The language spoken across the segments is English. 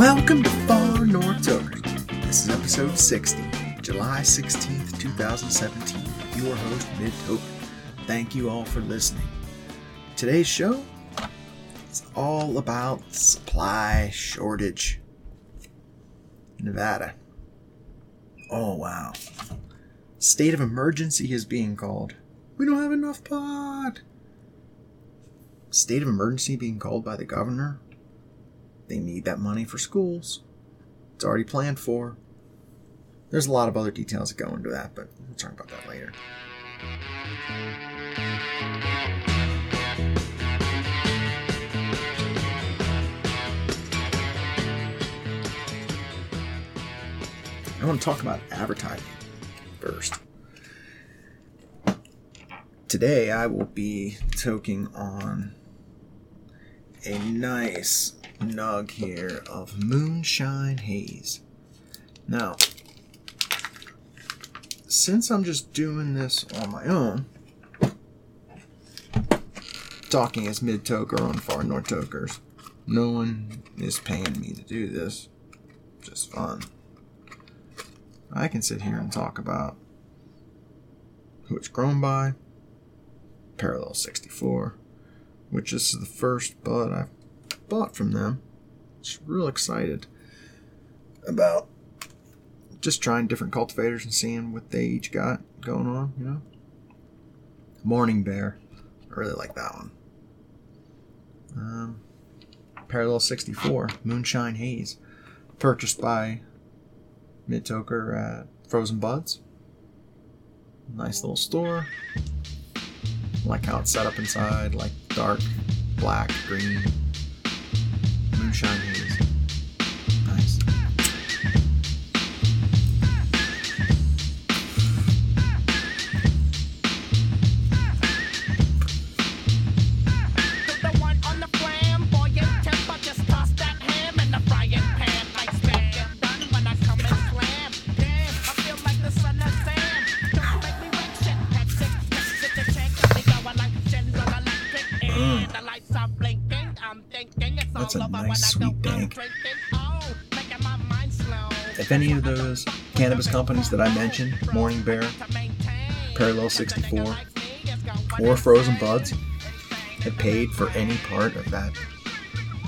Welcome to Far North Tokers. This is episode 60, July 16th, 2017. Your host, Mid Toker. Thank you all for listening. Today's show is all about supply shortage. Nevada. Oh, wow. State of emergency is being called. We don't have enough pot. State of emergency being called by the governor they need that money for schools. It's already planned for. There's a lot of other details that go into that, but we'll talk about that later. I want to talk about advertising first. Today I will be talking on a nice nug here of Moonshine Haze. Now, since I'm just doing this on my own, talking as mid toker on Far North Tokers, no one is paying me to do this. Just fun. I can sit here and talk about who it's grown by, Parallel 64, which is the first bud I've bought from them. Just real excited about just trying different cultivators and seeing what they each got going on, you know. Morning Bear. I really like that one. Um, Parallel 64, Moonshine Haze. Purchased by Mid Toker at Frozen Buds. Nice little store. Like how it's set up inside, like dark, black, green, If any of those cannabis companies that I mentioned, Morning Bear, Parallel 64, or Frozen Buds, have paid for any part of that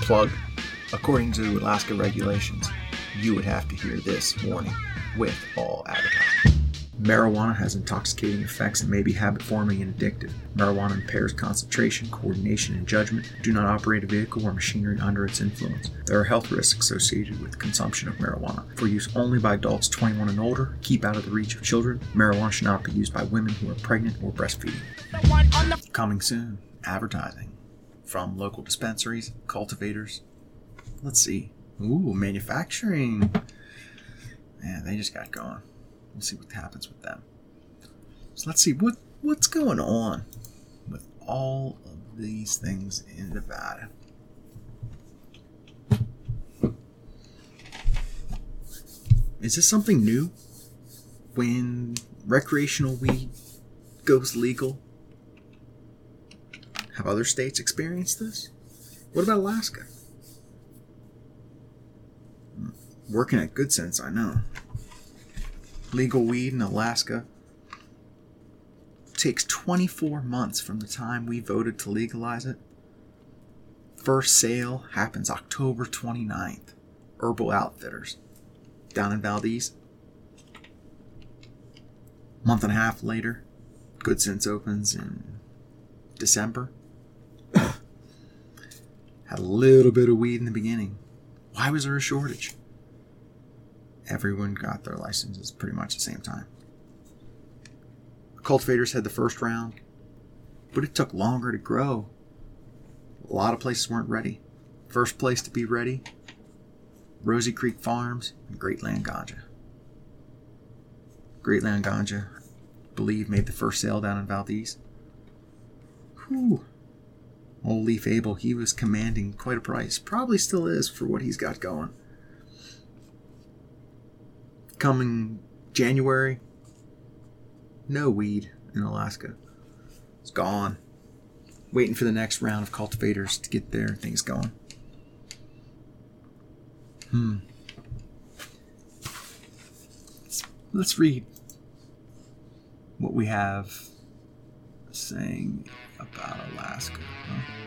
plug, according to Alaska regulations, you would have to hear this warning with all advertising. Marijuana has intoxicating effects and may be habit forming and addictive. Marijuana impairs concentration, coordination, and judgment. Do not operate a vehicle or machinery under its influence. There are health risks associated with consumption of marijuana. For use only by adults 21 and older, keep out of the reach of children. Marijuana should not be used by women who are pregnant or breastfeeding. Coming soon, advertising from local dispensaries, cultivators. Let's see. Ooh, manufacturing. Man, they just got going. We'll see what happens with them. So let's see what what's going on with all of these things in Nevada. Is this something new? When recreational weed goes legal? Have other states experienced this? What about Alaska? Hmm, working at Good Sense, I know legal weed in Alaska takes 24 months from the time we voted to legalize it. First sale happens October 29th. Herbal Outfitters down in Valdez. Month and a half later, Good Sense opens in December. Had a little bit of weed in the beginning. Why was there a shortage? Everyone got their licenses pretty much at the same time. Cultivators had the first round, but it took longer to grow. A lot of places weren't ready. First place to be ready Rosie Creek Farms and Greatland Ganja. Great Land Ganja, I believe, made the first sale down in Valdez. Whew. Old Leif Abel, he was commanding quite a price. Probably still is for what he's got going coming January, no weed in Alaska. It's gone. Waiting for the next round of cultivators to get their things going. Hmm. Let's, read what we have saying about Alaska. Huh?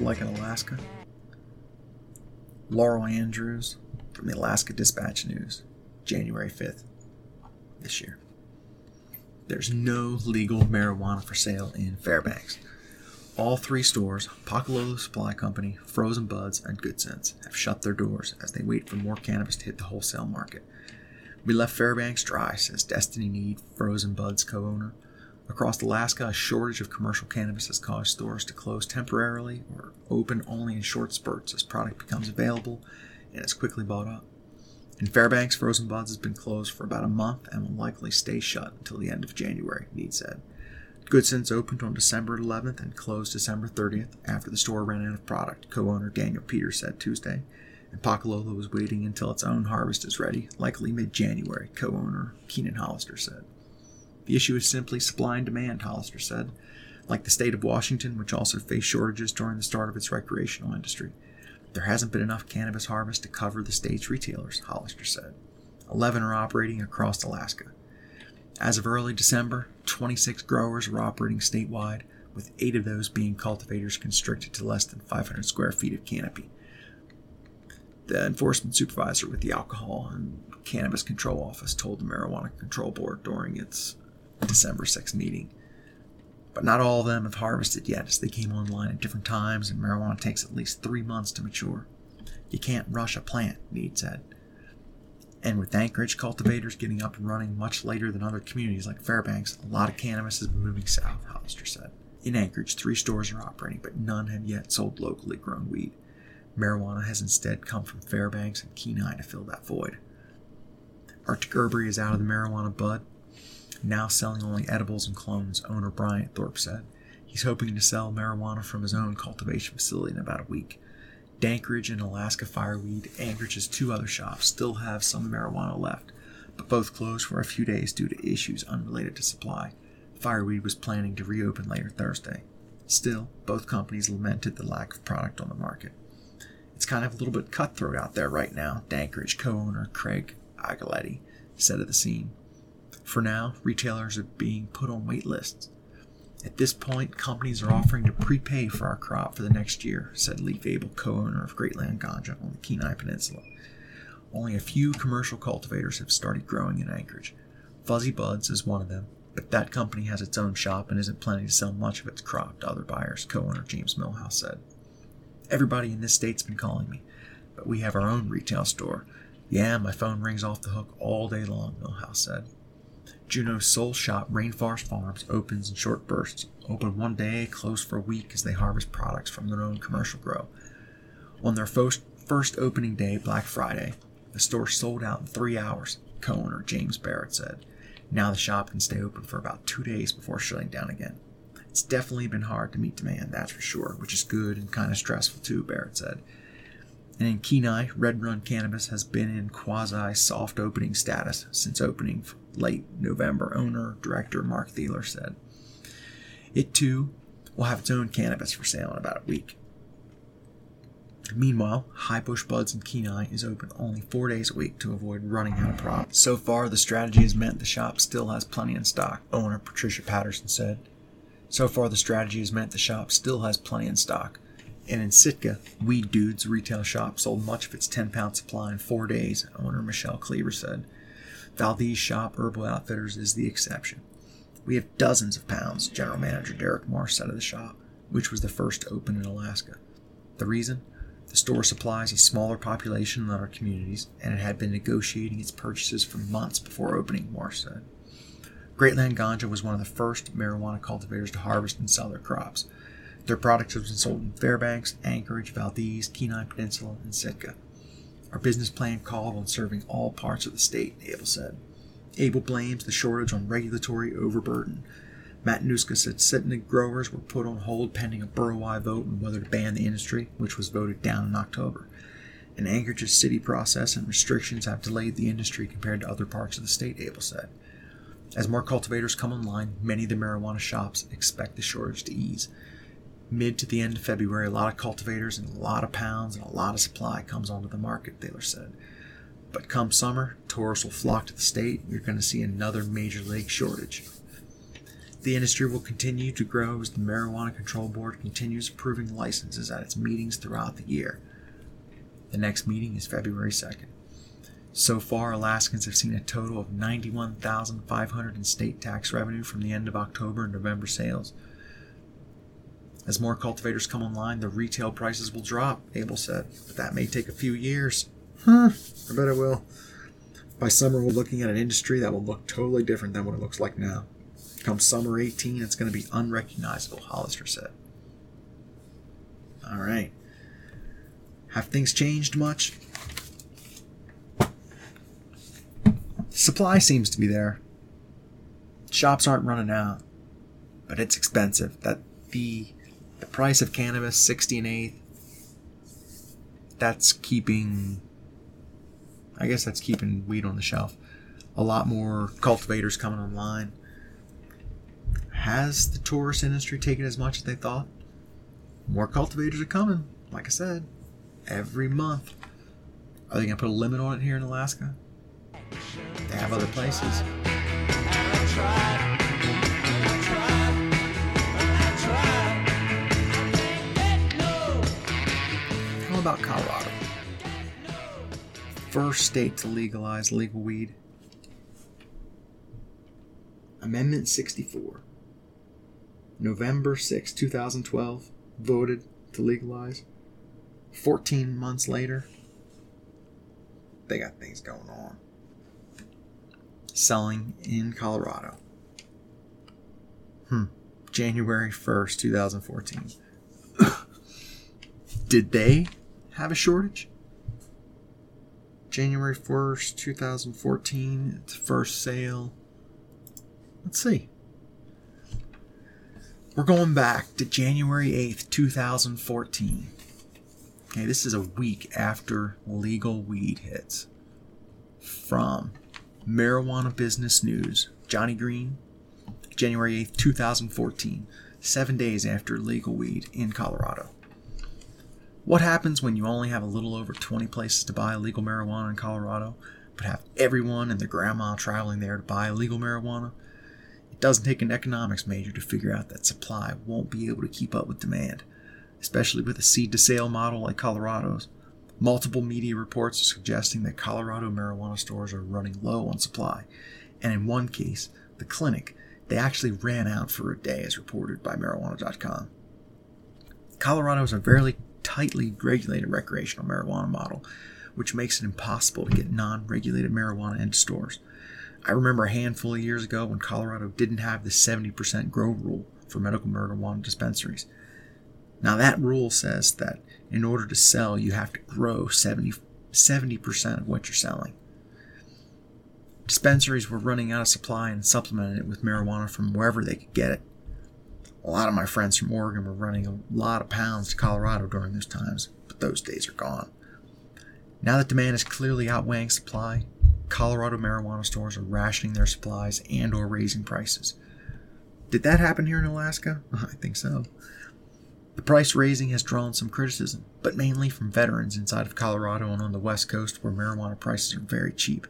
Like in Alaska? Laurel Andrews from the Alaska Dispatch News, January 5th this year. There's no legal marijuana for sale in Fairbanks. All three stores, Pakalolo Supply Company, Frozen Buds, and Good Sense, have shut their doors as they wait for more cannabis to hit the wholesale market. We left Fairbanks dry, says Destiny Neade, Frozen Buds co owner. Across Alaska, a shortage of commercial cannabis has caused stores to close temporarily or open only in short spurts as product becomes available and is quickly bought up. In Fairbanks, Frozen Buds has been closed for about a month and will likely stay shut until the end of January, Neade said. Goodsense opened on December 11th and closed December 30th after the store ran out of product, co owner Daniel Peters said Tuesday. And Pakalolo was waiting until its own harvest is ready, likely mid January, co owner Keenan Hollister said. The issue is simply supply and demand, Hollister said. Like the state of Washington, which also faced shortages during the start of its recreational industry. There hasn't been enough cannabis harvest to cover the state's retailers, Hollister said. 11 are operating across Alaska. As of early December, 26 growers were operating statewide, with eight of those being cultivators constricted to less than 500 square feet of canopy. The enforcement supervisor with the Alcohol and Cannabis Control Office told the Marijuana Control Board during its December 6th meeting. But not all of them have harvested yet, as they came online at different times, and marijuana takes at least three months to mature. You can't rush a plant, Neade said. And with Anchorage cultivators getting up and running much later than other communities like Fairbanks, a lot of cannabis has been moving south, Hollister said. In Anchorage, three stores are operating, but none have yet sold locally grown weed. Marijuana has instead come from Fairbanks and Kenai to fill that void. Arctic Herbery is out of the marijuana bud, now selling only edibles and clones, owner Bryant Thorpe said. He's hoping to sell marijuana from his own cultivation facility in about a week. Dankorage and Alaska Fireweed, Anchorage's two other shops, still have some marijuana left, but both closed for a few days due to issues unrelated to supply. Fireweed was planning to reopen later Thursday. Still, both companies lamented the lack of product on the market. It's kind of a little bit cutthroat out there right now, Dankorage co owner Craig Agaletti said of the scene. For now, retailers are being put on wait lists. At this point, companies are offering to prepay for our crop for the next year, said Leif Abel, co owner of Greatland Ganja on the Kenai Peninsula. Only a few commercial cultivators have started growing in Anchorage. Fuzzy Buds is one of them, but that company has its own shop and isn't planning to sell much of its crop to other buyers, co owner James Millhouse said. Everybody in this state's been calling me, but we have our own retail store. Yeah, my phone rings off the hook all day long, Millhouse said. Juneau's sole shop, Rainforest Farms, opens in short bursts. Open one day, close for a week as they harvest products from their own commercial grow. On their first, first opening day, Black Friday, the store sold out in three hours, co owner James Barrett said. Now the shop can stay open for about two days before shutting down again. It's definitely been hard to meet demand, that's for sure, which is good and kind of stressful too, Barrett said. And in Kenai, Red Run Cannabis has been in quasi soft opening status since opening late November, owner director Mark Thieler said. It too will have its own cannabis for sale in about a week. Meanwhile, High Bush Buds in Kenai is open only four days a week to avoid running out of product. So far, the strategy has meant the shop still has plenty in stock, owner Patricia Patterson said. So far, the strategy has meant the shop still has plenty in stock. And in Sitka, Weed Dude's retail shop sold much of its 10 pound supply in four days, owner Michelle Cleaver said. Valdez Shop Herbal Outfitters is the exception. We have dozens of pounds, General Manager Derek Moore said of the shop, which was the first to open in Alaska. The reason? The store supplies a smaller population than other communities, and it had been negotiating its purchases for months before opening, Moore said. Greatland Ganja was one of the first marijuana cultivators to harvest and sell their crops. Their products have been sold in Fairbanks, Anchorage, Valdez, Kenai Peninsula, and Sitka. Our business plan called on serving all parts of the state, Abel said. Abel blames the shortage on regulatory overburden. Matanuska-Susitna growers were put on hold pending a borough-wide vote on whether to ban the industry, which was voted down in October. An Anchorage's city process and restrictions have delayed the industry compared to other parts of the state, Abel said. As more cultivators come online, many of the marijuana shops expect the shortage to ease. Mid to the end of February, a lot of cultivators and a lot of pounds and a lot of supply comes onto the market, Thaler said. But come summer, tourists will flock to the state. You're going to see another major league shortage. The industry will continue to grow as the Marijuana Control Board continues approving licenses at its meetings throughout the year. The next meeting is February 2nd. So far, Alaskans have seen a total of 91,500 in state tax revenue from the end of October and November sales. As more cultivators come online, the retail prices will drop, Abel said, but that may take a few years. Huh, I bet it will. By summer, we're looking at an industry that will look totally different than what it looks like now. Come summer 18, it's going to be unrecognizable, Hollister said. All right. Have things changed much? Supply seems to be there. Shops aren't running out, but it's expensive. That the the price of cannabis, sixty an eighth. That's keeping. I guess that's keeping weed on the shelf. A lot more cultivators coming online. Has the tourist industry taken as much as they thought? More cultivators are coming. Like I said, every month. Are they going to put a limit on it here in Alaska? They have other places. About Colorado? First state to legalize legal weed. Amendment 64. November 6, 2012, voted to legalize. 14 months later, they got things going on. Selling in Colorado. Hmm. January 1st, 2014. Did they have a shortage? January 1st, 2014, it's first sale. Let's see. We're going back to January 8th, 2014. Okay, this is a week after legal weed hits. From Marijuana Business News, Johnny Green, January 8th, 2014, seven days after legal weed in Colorado. What happens when you only have a little over 20 places to buy legal marijuana in Colorado, but have everyone and their grandma traveling there to buy legal marijuana? It doesn't take an economics major to figure out that supply won't be able to keep up with demand, especially with a seed to sale model like Colorado's. Multiple media reports are suggesting that Colorado marijuana stores are running low on supply, and in one case, the clinic, they actually ran out for a day, as reported by marijuana.com. Colorado is a tightly regulated recreational marijuana model, which makes it impossible to get non regulated marijuana into stores. I remember a handful of years ago when Colorado didn't have the 70% grow rule for medical marijuana dispensaries. Now, that rule says that in order to sell, you have to grow 70, 70% of what you're selling. Dispensaries were running out of supply and supplementing it with marijuana from wherever they could get it. A lot of my friends from Oregon were running a lot of pounds to Colorado during those times, but those days are gone. Now that demand is clearly outweighing supply, Colorado marijuana stores are rationing their supplies and or raising prices. Did that happen here in Alaska? I think so. The price raising has drawn some criticism, but mainly from veterans inside of Colorado and on the west coast where marijuana prices are very cheap.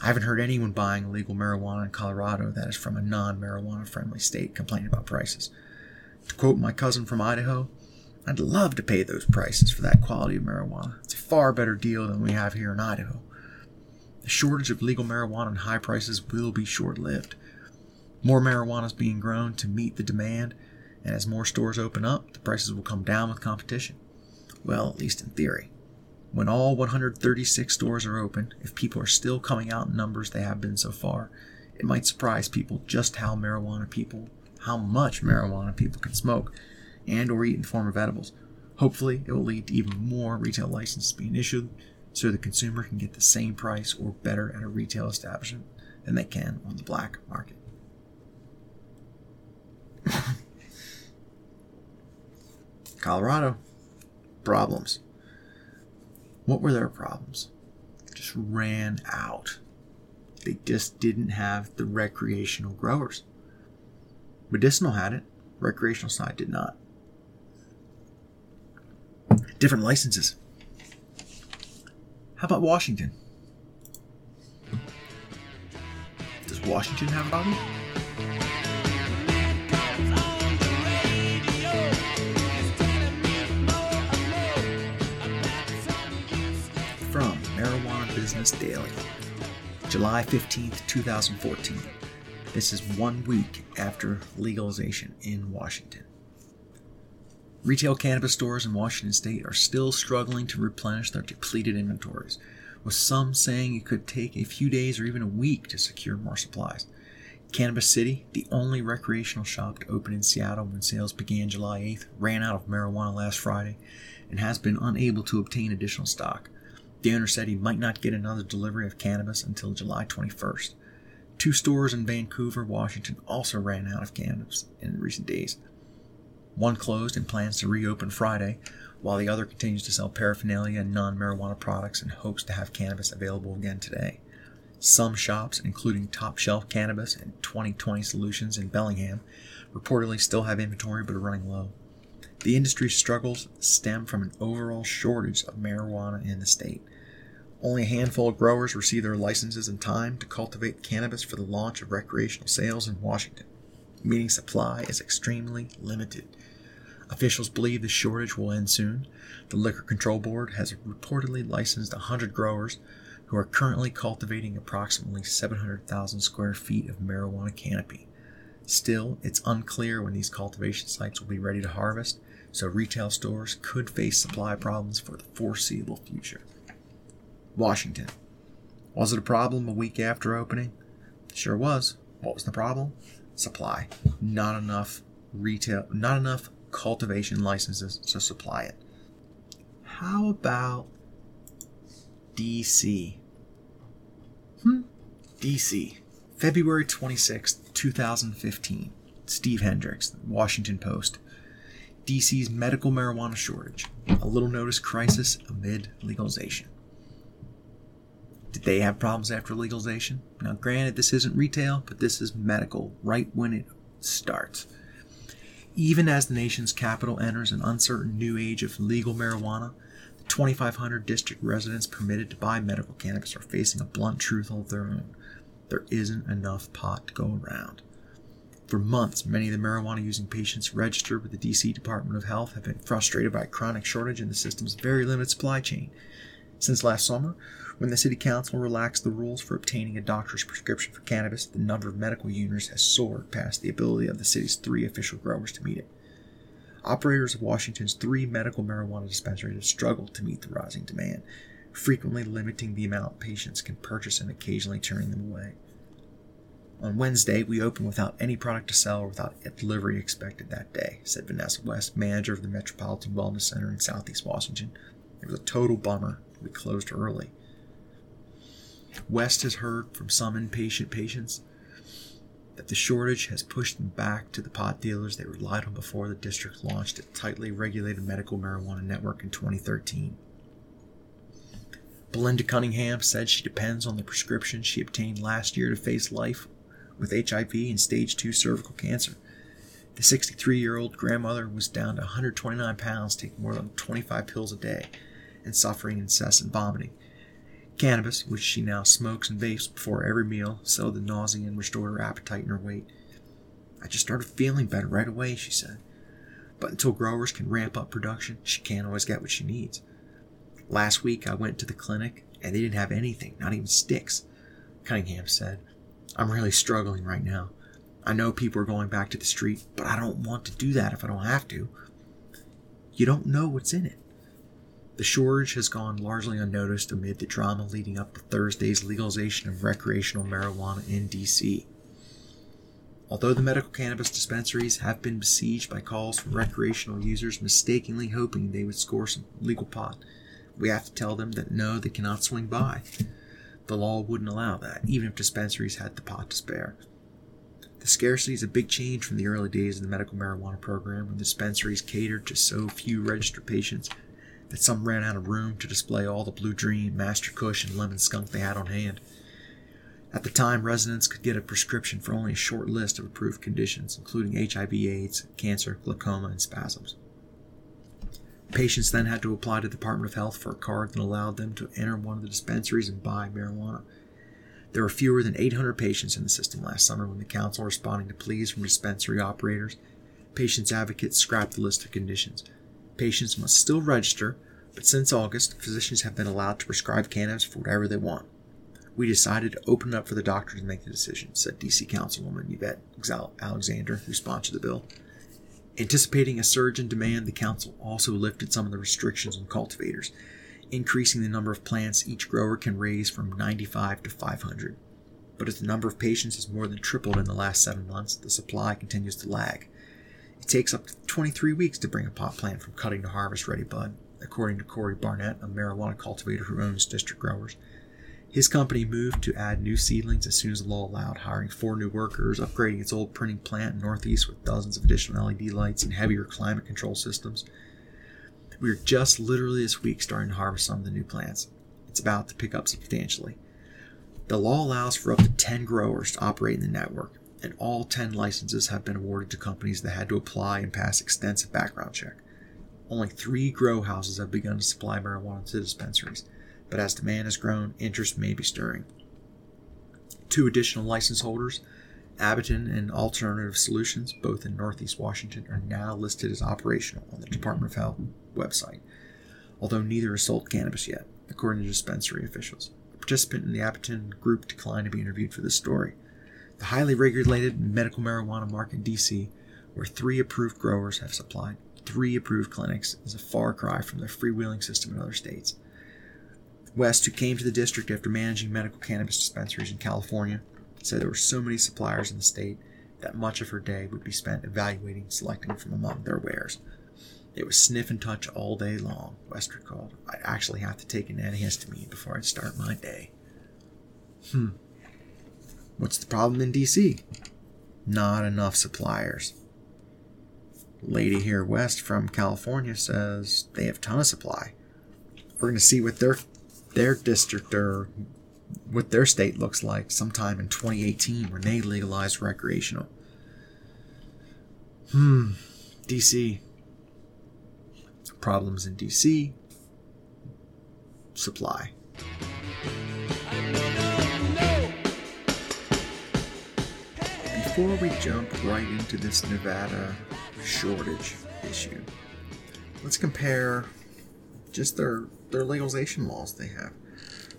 I haven't heard anyone buying illegal marijuana in Colorado that is from a non marijuana friendly state complaining about prices. To quote my cousin from Idaho, I'd love to pay those prices for that quality of marijuana. It's a far better deal than we have here in Idaho. The shortage of legal marijuana and high prices will be short lived. More marijuana is being grown to meet the demand, and as more stores open up, the prices will come down with competition. Well, at least in theory. When all 136 stores are open, if people are still coming out in numbers they have been so far, it might surprise people just how marijuana people, how much marijuana people can smoke and or eat in form of edibles. Hopefully, it will lead to even more retail licenses being issued so the consumer can get the same price or better at a retail establishment than they can on the black market. Colorado, problems. What were their problems? Just ran out. They just didn't have the recreational growers. Medicinal had it, recreational side did not. Different licenses. How about Washington? Does Washington have a problem? Daily, July 15th, 2014. This is one week after legalization in Washington. Retail cannabis stores in Washington state are still struggling to replenish their depleted inventories, with some saying it could take a few days or even a week to secure more supplies. Cannabis City, the only recreational shop to open in Seattle when sales began July 8th, ran out of marijuana last Friday and has been unable to obtain additional stock. The owner said he might not get another delivery of cannabis until July 21st. Two stores in Vancouver, Washington also ran out of cannabis in recent days. One closed and plans to reopen Friday, while the other continues to sell paraphernalia and non marijuana products and hopes to have cannabis available again today. Some shops, including Top Shelf Cannabis and 2020 Solutions in Bellingham, reportedly still have inventory but are running low. The industry's struggles stem from an overall shortage of marijuana in the state. Only a handful of growers receive their licenses in time to cultivate cannabis for the launch of recreational sales in Washington, meaning supply is extremely limited. Officials believe the shortage will end soon. The Liquor Control Board has reportedly licensed 100 growers who are currently cultivating approximately 700,000 square feet of marijuana canopy. Still, it's unclear when these cultivation sites will be ready to harvest, so retail stores could face supply problems for the foreseeable future. Washington. Was it a problem a week after opening? Sure was. What was the problem? Supply. Not enough retail, not enough cultivation licenses to supply it. How about DC? Hmm? DC. February 26th, 2015. Steve Hendrix, Washington Post. DC's medical marijuana shortage. A little notice crisis amid legalization. Did they have problems after legalization? Now, granted, this isn't retail, but this is medical right when it starts. Even as the nation's capital enters an uncertain new age of legal marijuana, the 2,500 district residents permitted to buy medical cannabis are facing a blunt truth of their own. There isn't enough pot to go around. For months, many of the marijuana using patients registered with the DC Department of Health have been frustrated by a chronic shortage in the system's very limited supply chain. Since last summer, when the City Council relaxed the rules for obtaining a doctor's prescription for cannabis, the number of medical users has soared past the ability of the city's three official growers to meet it. Operators of Washington's three medical marijuana dispensaries have struggled to meet the rising demand, frequently limiting the amount patients can purchase and occasionally turning them away. On Wednesday, we opened without any product to sell or without delivery expected that day, said Vanessa West, manager of the Metropolitan Wellness Center in Southeast Washington. It was a total bummer. We closed early. West has heard from some impatient patients that the shortage has pushed them back to the pot dealers they relied on before the district launched a tightly regulated medical marijuana network in 2013. Belinda Cunningham said she depends on the prescription she obtained last year to face life with HIV and stage 2 cervical cancer. The 63 year old grandmother was down to 129 pounds, taking more than 25 pills a day, and suffering incessant vomiting. Cannabis, which she now smokes and vapes before every meal, settled the nausea and restored her appetite and her weight. I just started feeling better right away, she said. But until growers can ramp up production, she can't always get what she needs. Last week I went to the clinic and they didn't have anything, not even sticks. Cunningham said, I'm really struggling right now. I know people are going back to the street, but I don't want to do that if I don't have to. You don't know what's in it. The shortage has gone largely unnoticed amid the drama leading up to Thursday's legalization of recreational marijuana in DC. Although the medical cannabis dispensaries have been besieged by calls from recreational users mistakenly hoping they would score some legal pot, we have to tell them that no, they cannot swing by. The law wouldn't allow that, even if dispensaries had the pot to spare. The scarcity is a big change from the early days of the medical marijuana program when dispensaries catered to so few registered patients that some ran out of room to display all the Blue Dream, Master Kush, and Lemon Skunk they had on hand. At the time, residents could get a prescription for only a short list of approved conditions, including HIV, AIDS, cancer, glaucoma, and spasms. Patients then had to apply to the Department of Health for a card that allowed them to enter one of the dispensaries and buy marijuana. There were fewer than 800 patients in the system last summer when the council, responding to pleas from dispensary operators, patients' advocates scrapped the list of conditions. Patients must still register, but since August, physicians have been allowed to prescribe cannabis for whatever they want. We decided to open it up for the doctor to make the decision, said DC Councilwoman Yvette Alexander, who sponsored the bill. Anticipating a surge in demand, the council also lifted some of the restrictions on cultivators, increasing the number of plants each grower can raise from 95 to 500. But as the number of patients has more than tripled in the last seven months, the supply continues to lag. It takes up to 23 weeks to bring a pot plant from cutting to harvest ready bud, according to Corey Barnett, a marijuana cultivator who owns District Growers. His company moved to add new seedlings as soon as the law allowed, hiring four new workers, upgrading its old printing plant in Northeast with dozens of additional LED lights and heavier climate control systems. We are just literally this week starting to harvest some of the new plants. It's about to pick up substantially. The law allows for up to 10 growers to operate in the network, and all 10 licenses have been awarded to companies that had to apply and pass extensive background check. Only three grow houses have begun to supply marijuana to dispensaries, but as demand has grown, interest may be stirring. Two additional license holders, Abington and Alternative Solutions, both in Northeast Washington, are now listed as operational on the Department of Health website, although neither has sold cannabis yet, according to dispensary officials. A participant in the Abington group declined to be interviewed for this story. The highly regulated medical marijuana market in DC, where three approved growers have supplied three approved clinics, is a far cry from the freewheeling system in other states. West, who came to the district after managing medical cannabis dispensaries in California, said there were so many suppliers in the state that much of her day would be spent evaluating and selecting from among their wares. It was sniff and touch all day long, West recalled. I'd actually have to take an antihistamine before I'd start my day. Hmm. What's the problem in DC? Not enough suppliers. Lady here west from California says they have a ton of supply. We're gonna see what their their district or what their state looks like sometime in 2018 when they legalize recreational. Hmm. DC. Problems in DC. Supply. Before we jump right into this Nevada shortage issue, let's compare just their their legalization laws they have.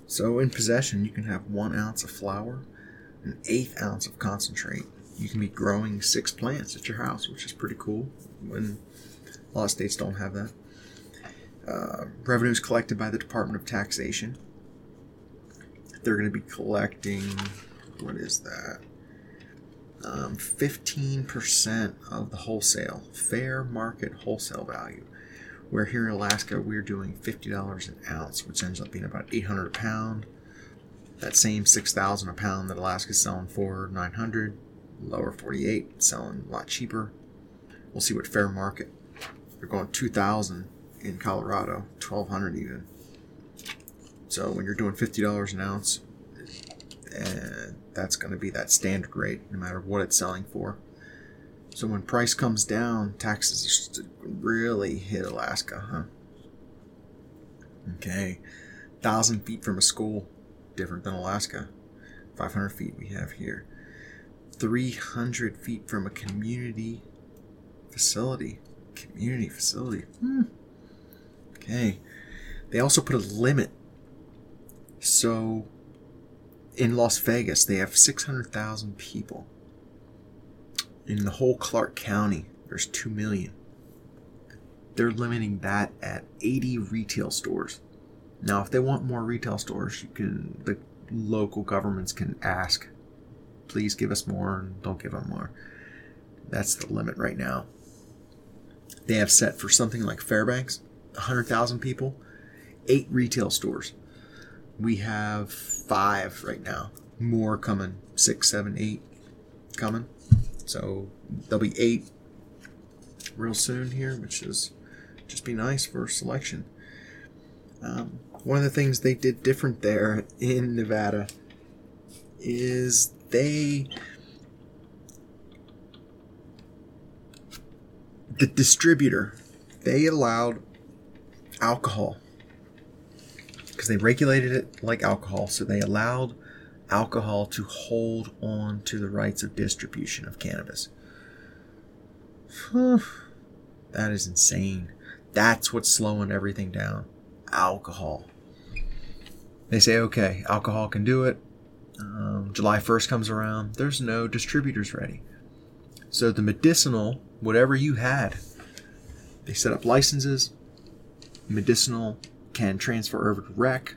So in possession, you can have one ounce of flower, an eighth ounce of concentrate. You can be growing six plants at your house, which is pretty cool. When a lot of states don't have that. Uh, revenues collected by the Department of Taxation. They're going to be collecting, what is that? Um, 15% of the wholesale, fair market wholesale value. Where here in Alaska, we're doing $50 an ounce, which ends up being about 800 a pound. That same 6,000 a pound that Alaska's selling for 900, lower 48, selling a lot cheaper. We'll see what fair market. They're going 2,000 in Colorado, 1,200 even. So when you're doing $50 an ounce, and that's going to be that standard rate no matter what it's selling for. So when price comes down, taxes really hit Alaska, huh? Okay, thousand feet from a school, different than Alaska. Five hundred feet we have here. Three hundred feet from a community facility. Community facility. Hmm. Okay. They also put a limit. So in Las Vegas, they have 600,000 people. In the whole Clark County, there's 2 million. They're limiting that at 80 retail stores. Now, if they want more retail stores, you can the local governments can ask, please give us more and don't give them more. That's the limit right now. They have set for something like Fairbanks, 100,000 people, 8 retail stores. We have five right now. More coming. Six, seven, eight coming. So there'll be eight real soon here, which is just be nice for selection. Um, one of the things they did different there in Nevada is they the distributor they allowed alcohol because they regulated it like alcohol so they allowed alcohol to hold on to the rights of distribution of cannabis. That is insane. That's what's slowing everything down. Alcohol. They say okay alcohol can do it. Um, july 1st comes around. There's no distributors ready. So the medicinal whatever you had they set up licenses. Medicinal can transfer over to rec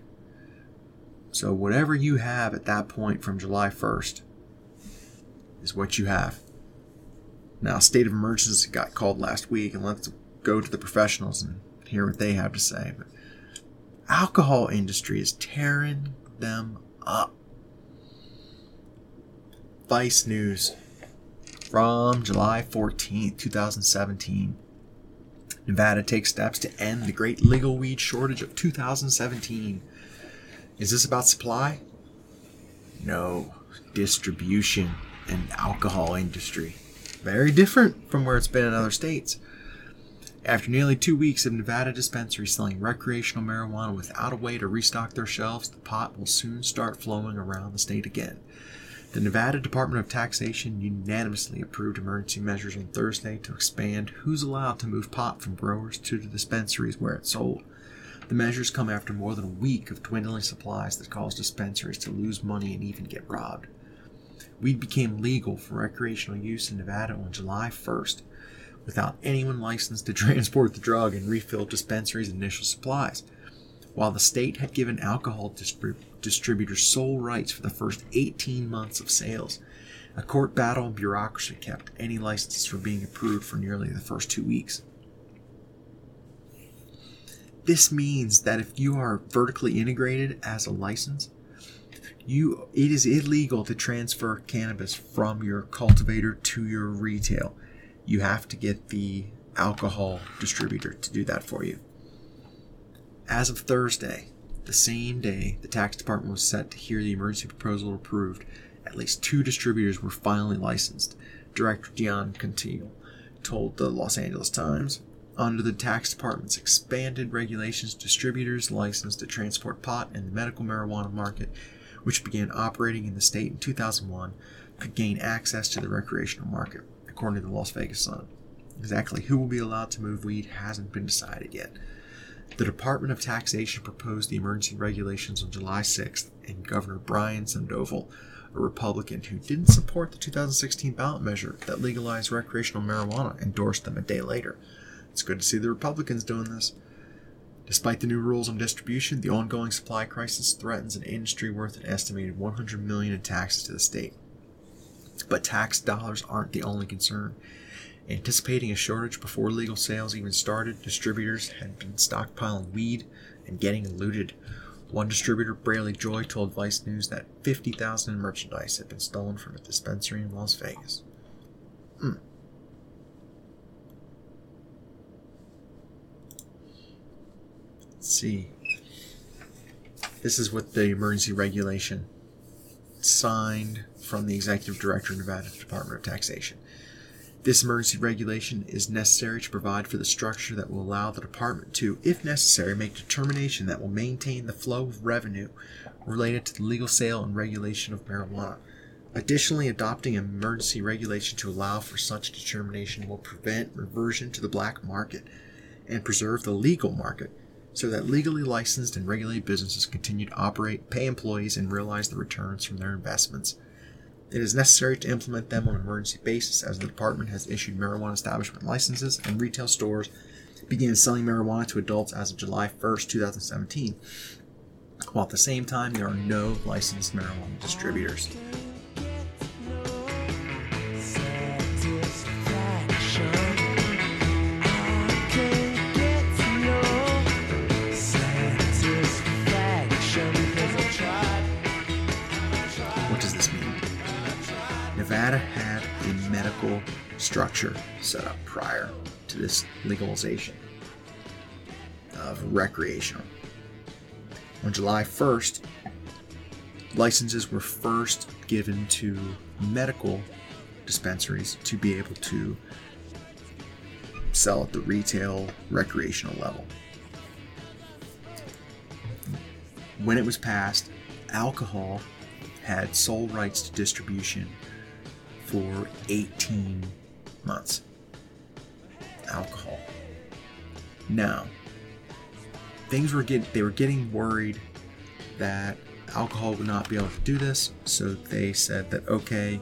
so whatever you have at that point from july 1st is what you have now state of emergency got called last week and let's go to the professionals and hear what they have to say but alcohol industry is tearing them up vice news from July 14th, 2017. Nevada takes steps to end the great legal weed shortage of 2017. Is this about supply? No, distribution and alcohol industry. Very different from where it's been in other states. After nearly two weeks of Nevada dispensaries selling recreational marijuana without a way to restock their shelves, the pot will soon start flowing around the state again. The Nevada Department of Taxation unanimously approved emergency measures on Thursday to expand who's allowed to move pot from growers to the dispensaries where it's sold. The measures come after more than a week of dwindling supplies that caused dispensaries to lose money and even get robbed. Weed became legal for recreational use in Nevada on July 1st without anyone licensed to transport the drug and refill dispensaries' initial supplies. While the state had given alcohol distrib- distributors sole rights for the first 18 months of sales, a court battle and bureaucracy kept any licenses from being approved for nearly the first two weeks. This means that if you are vertically integrated as a license, you it is illegal to transfer cannabis from your cultivator to your retail. You have to get the alcohol distributor to do that for you. As of Thursday, the same day the tax department was set to hear the emergency proposal approved, at least two distributors were finally licensed. Director Deonne Contine told the Los Angeles Times. Under the tax department's expanded regulations, distributors licensed to transport pot in the medical marijuana market, which began operating in the state in 2001, could gain access to the recreational market, according to the Las Vegas Sun. Exactly who will be allowed to move weed hasn't been decided yet. The Department of Taxation proposed the emergency regulations on July 6th, and Governor Brian Sandoval, a Republican who didn't support the 2016 ballot measure that legalized recreational marijuana, endorsed them a day later. It's good to see the Republicans doing this. Despite the new rules on distribution, the ongoing supply crisis threatens an industry worth an estimated 100 million in taxes to the state. But tax dollars aren't the only concern. Anticipating a shortage before legal sales even started, distributors had been stockpiling weed and getting looted. One distributor, Braley Joy, told Vice News that 50,000 in merchandise had been stolen from a dispensary in Las Vegas. Hmm. Let's see. This is what the emergency regulation signed from the executive director of Nevada Department of Taxation. This emergency regulation is necessary to provide for the structure that will allow the department to, if necessary, make determination that will maintain the flow of revenue related to the legal sale and regulation of marijuana. Additionally, adopting an emergency regulation to allow for such determination will prevent reversion to the black market and preserve the legal market so that legally licensed and regulated businesses continue to operate, pay employees, and realize the returns from their investments. It is necessary to implement them on an emergency basis as the department has issued marijuana establishment licenses and retail stores began selling marijuana to adults as of July 1st, 2017, while at the same time there are no licensed marijuana distributors. Structure set up prior to this legalization of recreational. On July 1st, licenses were first given to medical dispensaries to be able to sell at the retail recreational level. When it was passed, alcohol had sole rights to distribution for 18 months. Alcohol. Now, things were getting, they were getting worried that alcohol would not be able to do this, so they said that okay,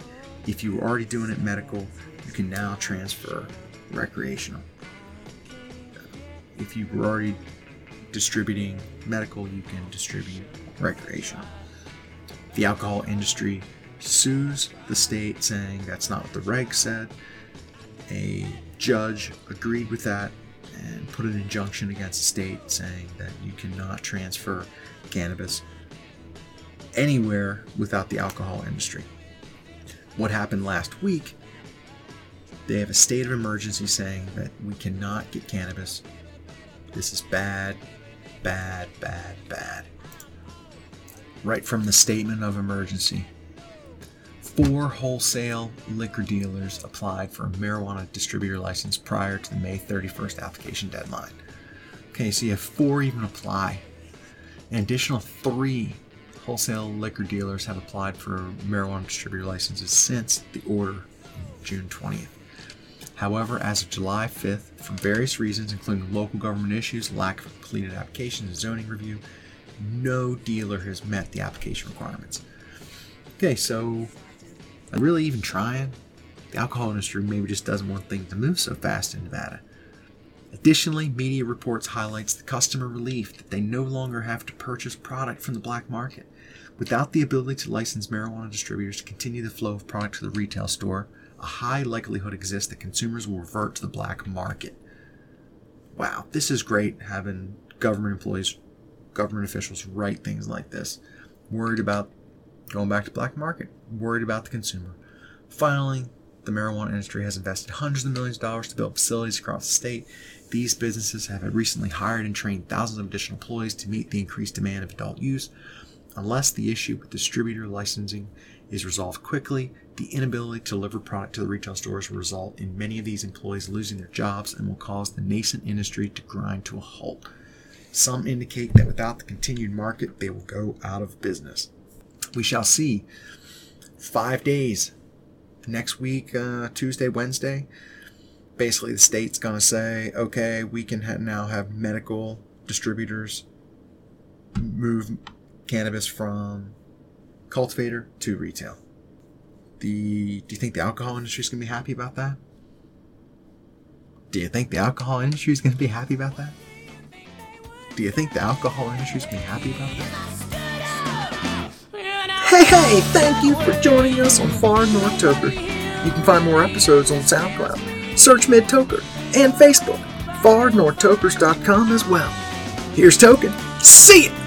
if you were already doing it medical, you can now transfer recreational. If you were already distributing medical, you can distribute recreational. The alcohol industry sues the state saying that's not what the reg said. A judge agreed with that and put an injunction against the state saying that you cannot transfer cannabis anywhere without the alcohol industry. What happened last week? They have a state of emergency saying that we cannot get cannabis. This is bad, bad, bad, bad. Right from the statement of emergency. Four wholesale liquor dealers applied for a marijuana distributor license prior to the May 31st application deadline. Okay, so you have four even apply. An additional three wholesale liquor dealers have applied for marijuana distributor licenses since the order June 20th. However, as of July 5th, for various reasons, including local government issues, lack of completed applications, and zoning review, no dealer has met the application requirements. Okay, so really even trying? The alcohol industry maybe just doesn't want things to move so fast in Nevada. Additionally, media reports highlights the customer relief that they no longer have to purchase product from the black market. Without the ability to license marijuana distributors to continue the flow of product to the retail store, a high likelihood exists that consumers will revert to the black market. Wow, this is great having government employees, government officials write things like this. Worried about going back to black market, worried about the consumer. Finally, the marijuana industry has invested hundreds of millions of dollars to build facilities across the state. These businesses have recently hired and trained thousands of additional employees to meet the increased demand of adult use. Unless the issue with distributor licensing is resolved quickly, the inability to deliver product to the retail stores will result in many of these employees losing their jobs and will cause the nascent industry to grind to a halt. Some indicate that without the continued market, they will go out of business. We shall see. Five days. Next week, uh, Tuesday, Wednesday, basically the state's going to say, okay, we can ha- now have medical distributors move cannabis from cultivator to retail. The do you think the alcohol industry is going to be happy about that? Do you think the alcohol industry is going to be happy about that? Do you think the alcohol industry is going to be happy about that? Hey, hey, thank you for joining us on Far North Toker. You can find more episodes on SoundCloud. Search Mid Toker and Facebook, farnorthtokers.com as well. Here's Token. See ya!